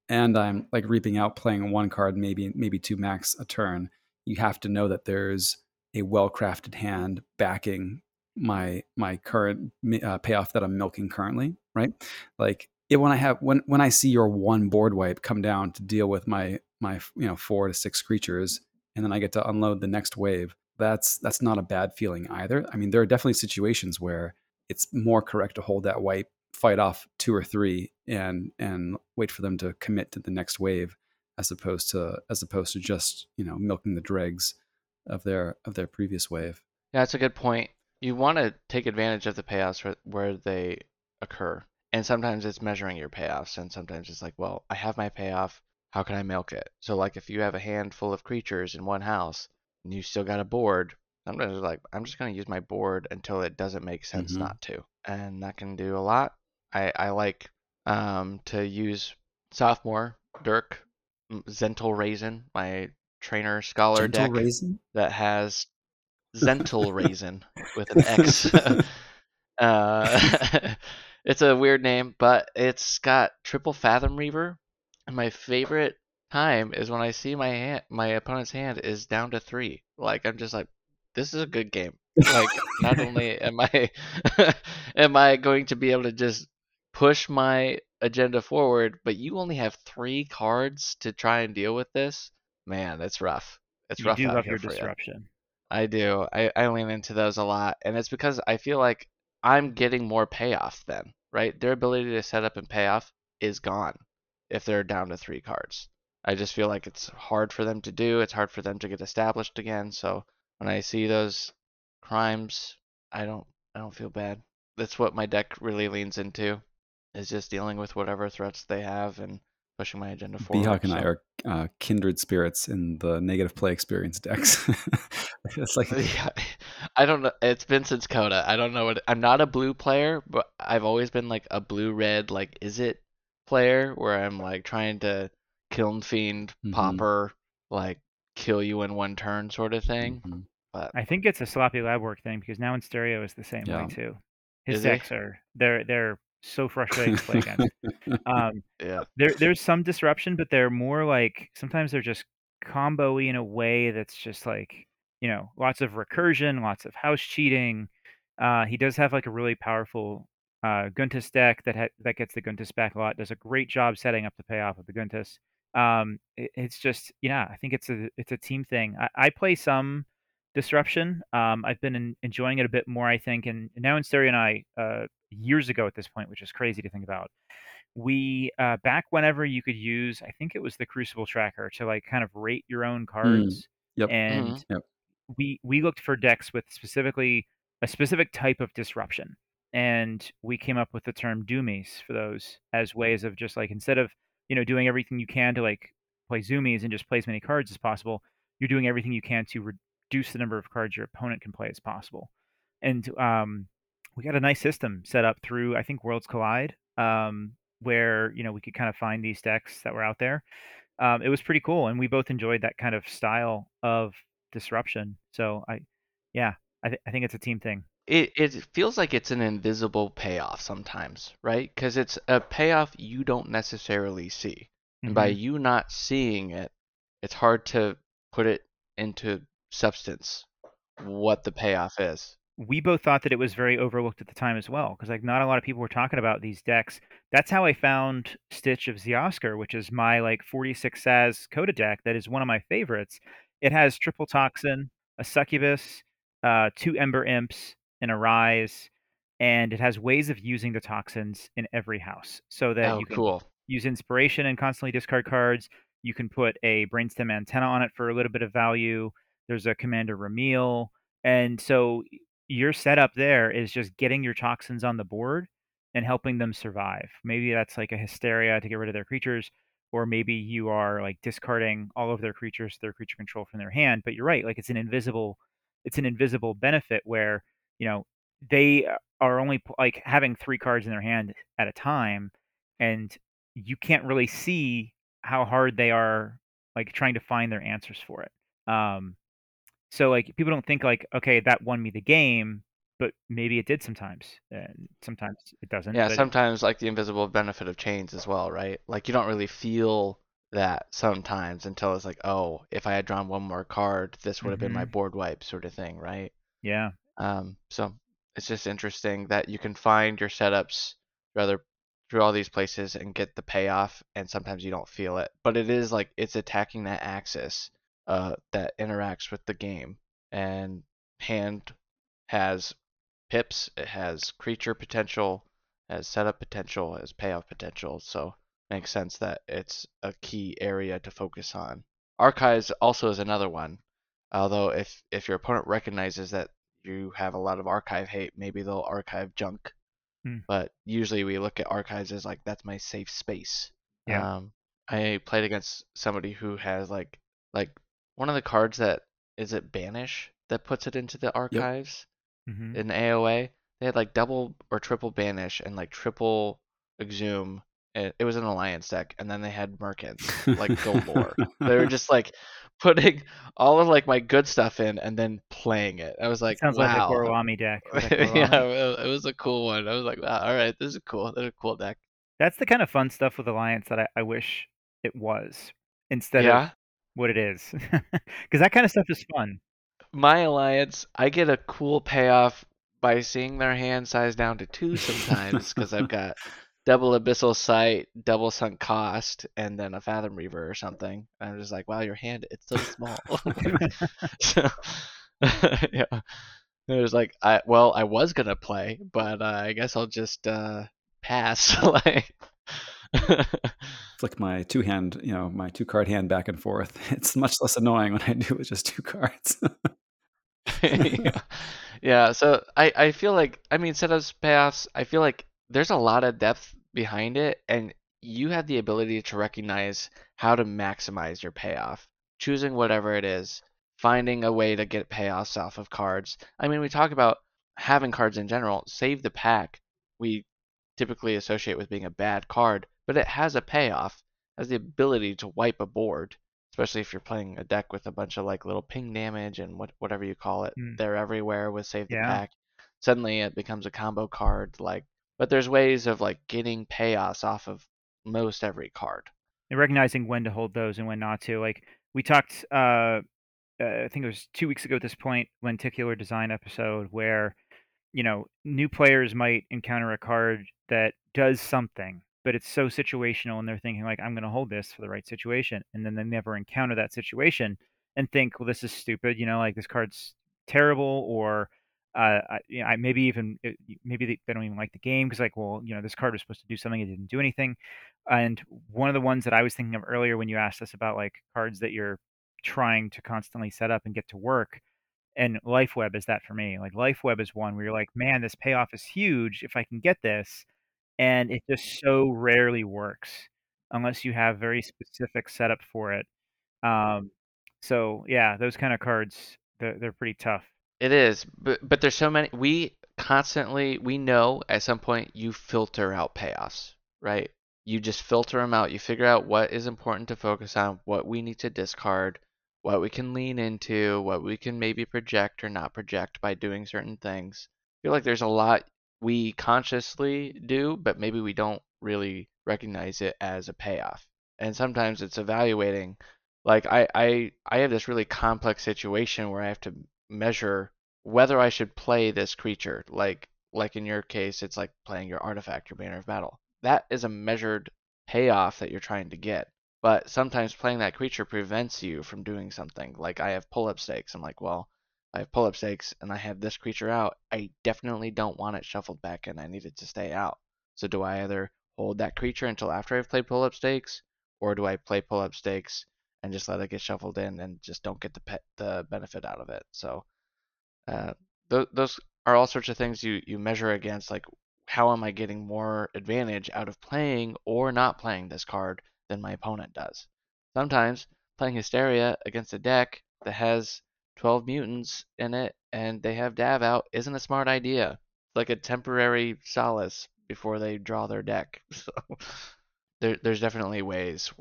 and I'm like reaping out, playing one card, maybe maybe two max a turn, you have to know that there's a well crafted hand backing my my current uh, payoff that I'm milking currently, right? Like it, when I have when when I see your one board wipe come down to deal with my my you know four to six creatures, and then I get to unload the next wave. That's that's not a bad feeling either. I mean, there are definitely situations where it's more correct to hold that wipe, fight off two or three, and and wait for them to commit to the next wave, as opposed to as opposed to just you know milking the dregs of their of their previous wave. Yeah, that's a good point. You want to take advantage of the payoffs where, where they occur. And sometimes it's measuring your payoffs, and sometimes it's like, well, I have my payoff. How can I milk it? So, like, if you have a handful of creatures in one house and you still got a board, sometimes it's like, I'm just going to use my board until it doesn't make sense Mhm. not to. And that can do a lot. I, I like um, to use sophomore Dirk M- Zental Raisin, my trainer scholar Gentle deck raisin. that has Zental Raisin with an X. uh, it's a weird name, but it's got triple Fathom Reaver. And my favorite time is when I see my hand, my opponent's hand is down to three. Like I'm just like, this is a good game. Like not only am I am I going to be able to just push my agenda forward, but you only have three cards to try and deal with this. Man, that's rough. It's you rough do out love your disruption. I do. I, I lean into those a lot. And it's because I feel like I'm getting more payoff then, right? Their ability to set up and pay off is gone if they're down to three cards. I just feel like it's hard for them to do. It's hard for them to get established again. So when I see those crimes, I don't I don't feel bad. That's what my deck really leans into, is just dealing with whatever threats they have and pushing my agenda forward. BHawk and I are uh, kindred spirits in the negative play experience decks. it's like Yeah, I don't know. It's been since CotA. I don't know what. I'm not a blue player, but I've always been like a blue red, like is it player where I'm like trying to kiln fiend, Mhm. popper, like kill you in one turn sort of thing. Mhm. But I think it's a sloppy lab work thing because now in stereo is the same Yeah. way too. His Is he? decks are they're they're so frustrating to play against. Um, Yeah. there there's some disruption, but they're more like sometimes they're just combo-y in a way that's just like you know lots of recursion, lots of house cheating. Uh, he does have like a really powerful uh, Guntus deck that ha- that gets the Guntus back a lot. Does a great job setting up the payoff of the Guntus. Um, it, it's just yeah, I think it's a it's a team thing. I, I play some disruption. Um, I've been en- enjoying it a bit more, I think, and now in Stereo and I uh, years ago at this point, which is crazy to think about we uh, back whenever you could use i think it was the crucible tracker to like kind of rate your own cards Yep. and Mhm. Yep. we we looked for decks with specifically a specific type of disruption and we came up with the term doomies for those as ways of just like instead of you know doing everything you can to like play zoomies and just play as many cards as possible you're doing everything you can to reduce the number of cards your opponent can play as possible and um we got a nice system set up through i think worlds collide um where you know we could kind of find these decks that were out there. Um, it was pretty cool, and we both enjoyed that kind of style of disruption. So I, yeah, I, th- I think it's a team thing. It it feels like it's an invisible payoff sometimes, right? Because it's a payoff you don't necessarily see. And by Mhm. you not seeing it, it's hard to put it into substance what the payoff is. we both thought that it was very overlooked at the time as well because like not a lot of people were talking about these decks that's how i found stitch of Oscar, which is my like 46 SAS CotA deck that is one of my favorites it has triple toxin a succubus uh, two ember imps and a rise and it has ways of using the toxins in every house so that Oh, you can cool. use inspiration and constantly discard cards. You can put a brainstem antenna on it for a little bit of value. There's a commander Remiel. And so your setup there is just getting your toxins on the board and helping them survive. Maybe that's like a hysteria to get rid of their creatures, or maybe you are like discarding all of their creatures, their creature control from their hand. But you're right, like it's an invisible, it's an invisible benefit where you know they are only like having three cards in their hand at a time, and you can't really see how hard they are like trying to find their answers for it. Um, so like people don't think like okay that won me the game, but maybe it did sometimes, and sometimes it doesn't. Yeah, but sometimes like the invisible benefit of chains as well, right? Like you don't really feel that sometimes until it's like, oh, if I had drawn one more card, this would have been my Mhm. board wipe sort of thing, right? yeah, Um, so it's just interesting that you can find your setups rather through all these places and get the payoff, and sometimes you don't feel it. But it is like it's attacking that axis uh, that interacts with the game, and hand has pips, it has creature potential, has setup potential, has payoff potential. So makes sense that it's a key area to focus on. Archives also is another one. Although if if your opponent recognizes that you have a lot of archive hate, maybe they'll archive junk. Hmm. But usually we look at archives as like that's my safe space. Yeah. Um, I played against somebody who has like like one of the cards that is it banish that puts it into the archives hmm in AOA. They had like double or triple banish and like triple exhume. It, it was an alliance deck, and then they had merkins like galore. they were just like putting all of like my good stuff in and then playing it. I was like, sounds wow. like the Gorwami deck. the yeah, it was a cool one. I was like, wow, all right, this is cool. This is a cool deck. That's the kind of fun stuff with Alliance that I, I wish it was instead of yeah, what it is, because that kind of stuff is fun. my alliance, I get a cool payoff by seeing their hand size down to two sometimes because I've got double abyssal sight, double sunk cost, and then a fathom reaver or something. And I'm just like, wow, your hand it's so small. so, yeah, it was like, I well, I was gonna play, but uh, I guess I'll just uh, pass. like, Flick my two hand, you know, my two card hand back and forth. It's much less annoying when I do with just two cards. yeah. yeah, so I, I feel like I mean setups payoffs, I feel like there's a lot of depth behind it and you have the ability to recognize how to maximize your payoff. Choosing whatever it is, finding a way to get payoffs off of cards. I mean we talk about having cards in general, save the pack we typically associate with being a bad card, but it has a payoff, has the ability to wipe a board especially if you're playing a deck with a bunch of like little ping damage and what whatever you call it. Mm. They're everywhere with save the Yeah. pack. Suddenly it becomes a combo card like but there's ways of like getting payoffs off of most every card. And recognizing when to hold those and when not to. Like we talked, uh, uh, I think it was two weeks ago at this point, lenticular design episode, where you know new players might encounter a card that does something, but it's so situational, and they're thinking like, "I'm going to hold this for the right situation," and then they never encounter that situation and think, "Well, this is stupid," you know, like this card's terrible, or uh, I, you know, I maybe even maybe they, they don't even like the game because like, well, you know, this card was supposed to do something, it didn't do anything. And one of the ones that I was thinking of earlier when you asked us about like cards that you're trying to constantly set up and get to work, and Life Web is that for me. Like Life Web is one where you're like, man, this payoff is huge if I can get this, and it just so rarely works unless you have very specific setup for it. Um, so yeah, those kind of cards, they're, they're pretty tough. It is, but but there's so many. We constantly we know at some point you filter out payoffs, right? You just filter them out. You figure out what is important to focus on, what we need to discard, what we can lean into, what we can maybe project or not project by doing certain things. I feel like there's a lot we consciously do, but maybe we don't really recognize it as a payoff. And sometimes it's evaluating. Like I I I have this really complex situation where I have to measure whether I should play this creature. Like like in your case, it's like playing your artifact, your banner of battle. That is a measured payoff that you're trying to get. But sometimes playing that creature prevents you from doing something. Like I have pull up stakes. I'm like, well, I have pull up stakes and I have this creature out. I definitely don't want it shuffled back in. I need it to stay out. So do I either hold that creature until after I've played pull up stakes, or do I play pull up stakes and just let it get shuffled in and just don't get the pe- the benefit out of it. So uh, th- those are all sorts of things you you measure against like how am I getting more advantage out of playing or not playing this card than my opponent does. Sometimes playing Hysteria against a deck that has 12 mutants in it and they have Dav out isn't a smart idea. It's like a temporary solace before they draw their deck. So there, there's definitely ways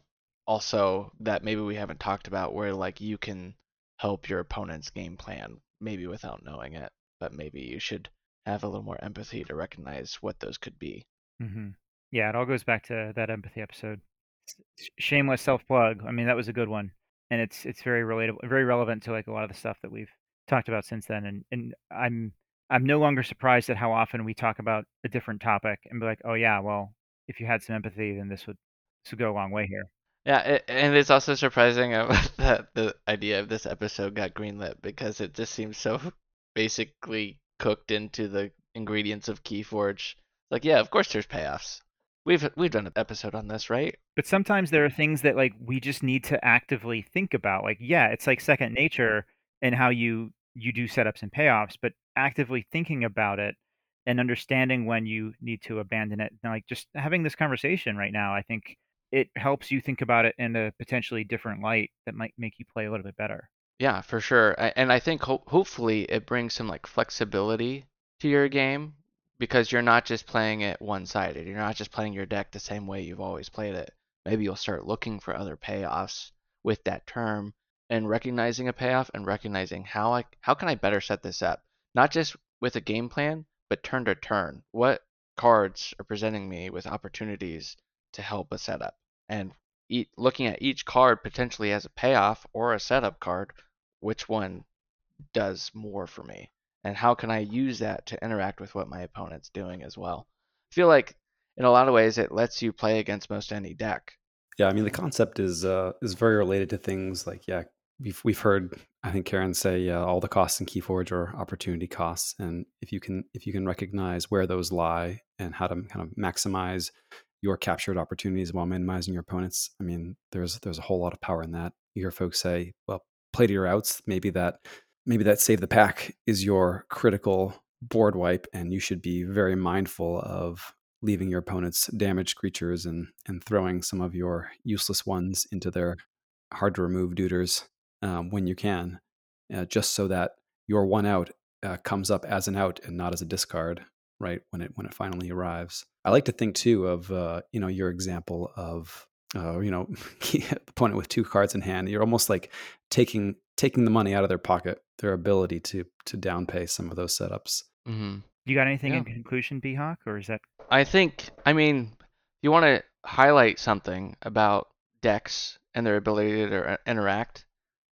also that maybe we haven't talked about where like you can help your opponent's game plan maybe without knowing it but maybe you should have a little more empathy to recognize what those could be hmm Yeah, it all goes back to that empathy episode. Shameless self plug. I mean, that was a good one, and it's it's very relatable, very relevant to like a lot of the stuff that we've talked about since then. And and I'm I'm no longer surprised at how often we talk about a different topic and be like, oh yeah, well, if you had some empathy, then this would this would go a long way here. yeah it, and it's also surprising that the idea of this episode got greenlit because it just seems so basically cooked into the ingredients of keyforge like yeah of course there's payoffs we've we've done an episode on this right But sometimes there are things that like we just need to actively think about. Like, yeah, it's like second nature and how you you do setups and payoffs, but actively thinking about it and understanding when you need to abandon it. And like just having this conversation right now, I think it helps you think about it in a potentially different light that might make you play a little bit better. Yeah, for sure. And I think ho- hopefully it brings some like flexibility to your game because you're not just playing it one-sided. You're not just playing your deck the same way you've always played it. Maybe you'll start looking for other payoffs with that term and recognizing a payoff and recognizing how I how can I better set this up? Not just with a game plan, but turn to turn. What cards are presenting me with opportunities to help a setup? And looking at each card potentially as a payoff or a setup card which one does more for me and how can I use that to interact with what my opponent's doing as well. I feel like in a lot of ways it lets you play against most any deck. Yeah, I mean the concept is uh, is very related to things like yeah, we've we've heard I think Karen say yeah, all the costs in KeyForge are opportunity costs, and if you can if you can recognize where those lie and how to kind of maximize your captured opportunities while minimizing your opponents, I mean there's there's a whole lot of power in that. You hear folks say, well, play to your outs. Maybe that maybe that save the pack is your critical board wipe, and you should be very mindful of leaving your opponent's damaged creatures and and throwing some of your useless ones into their hard to remove duders um, when you can, uh, just so that your one out uh, comes up as an out and not as a discard, right when it when it finally arrives. I like to think too of uh, you know your example of uh, you know the opponent with two cards in hand. You're almost like taking taking the money out of their pocket, their ability to to downpay some of those setups. hmm You got anything Yeah. in conclusion, BHawk, or is that I think, I mean, you want to highlight something about decks and their ability to interact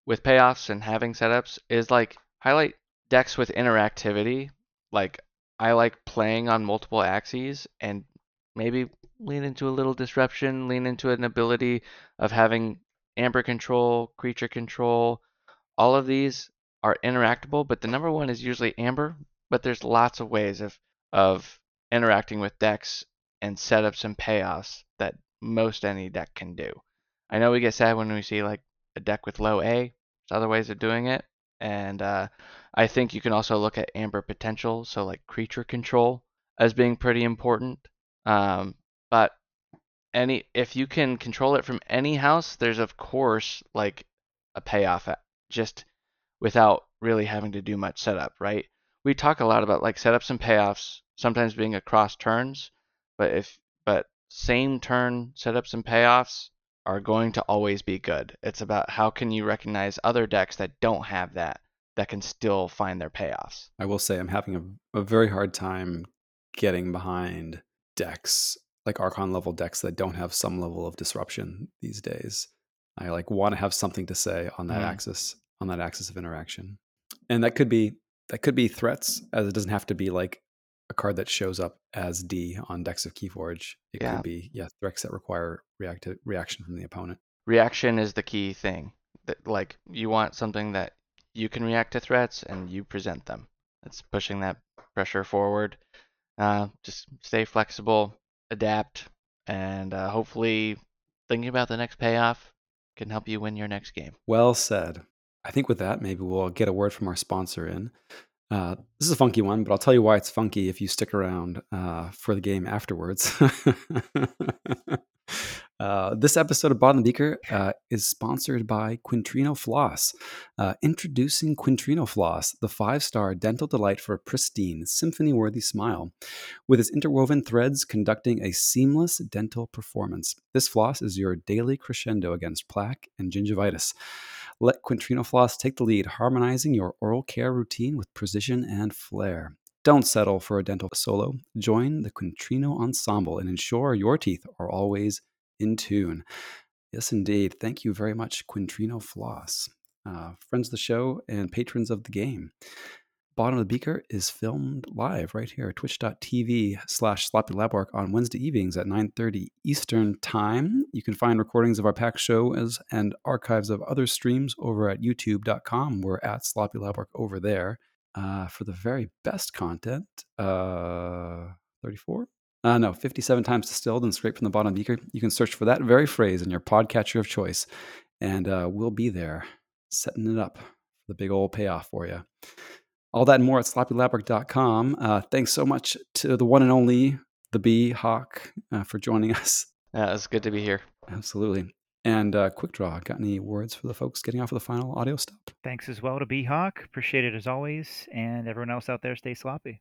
with payoffs and having setups is like highlight decks with interactivity. Like I like playing on multiple axes and maybe lean into a little disruption, lean into an ability of having amber control, creature control. All of these are interactable, but the number one is usually amber. But there's lots of ways of of interacting with decks and setups and payoffs that most any deck can do. I know we get sad when we see like a deck with low A. There's other ways of doing it, and uh, I think you can also look at amber potential, so like creature control as being pretty important. Um, but any if you can control it from any house, there's of course like a payoff just without really having to do much setup, right? We talk a lot about like setups and payoffs sometimes being across turns, but if but same turn setups and payoffs are going to always be good. It's about how can you recognize other decks that don't have that that can still find their payoffs. I will say I'm having a, a very hard time getting behind decks like Archon level decks that don't have some level of disruption these days. I like want to have something to say on that Mm. axis, on that axis of interaction. And that could be that could be threats, as it doesn't have to be like a card that shows up as D on decks of Keyforge. It Yeah. could be yeah threats that require react reaction from the opponent. Reaction is the key thing. That like you want something that you can react to threats and you present them. That's pushing that pressure forward. Uh, just stay flexible, adapt, and uh, hopefully thinking about the next payoff can help you win your next game. Well said. I think with that, maybe we'll get a word from our sponsor in. Uh, this is a funky one, but I'll tell you why it's funky if you stick around uh, for the game afterwards. uh, this episode of Bottom Beaker uh, is sponsored by Quintrino Floss. Uh, introducing Quintrino Floss, the five star dental delight for a pristine, symphony worthy smile. With its interwoven threads conducting a seamless dental performance, this floss is your daily crescendo against plaque and gingivitis. Let Quintrino Floss take the lead, harmonizing your oral care routine with precision and flair. Don't settle for a dental solo. Join the Quintrino Ensemble and ensure your teeth are always in tune. Yes, indeed. Thank you very much, Quintrino Floss. Uh, friends of the show and patrons of the game. Bottom of the Beaker is filmed live right here at twitch.tv slash sloppy labwork on Wednesday evenings at 9.30 Eastern Time. You can find recordings of our pack shows and archives of other streams over at youtube.com. We're at sloppy labwork over there. Uh, for the very best content, uh, 34? Uh, no, 57 times distilled and scraped from the bottom beaker. You can search for that very phrase in your podcatcher of choice, and uh, we'll be there setting it up for the big old payoff for you. All that and more at sloppylabwork.com. Uh, thanks so much to the one and only, the BHawk, uh, for joining us. Yeah, it's good to be here. Absolutely. And uh, quick draw, got any words for the folks getting off of the final audio stop? thanks as well to BHawk? Appreciate it as always, and everyone else out there, stay sloppy.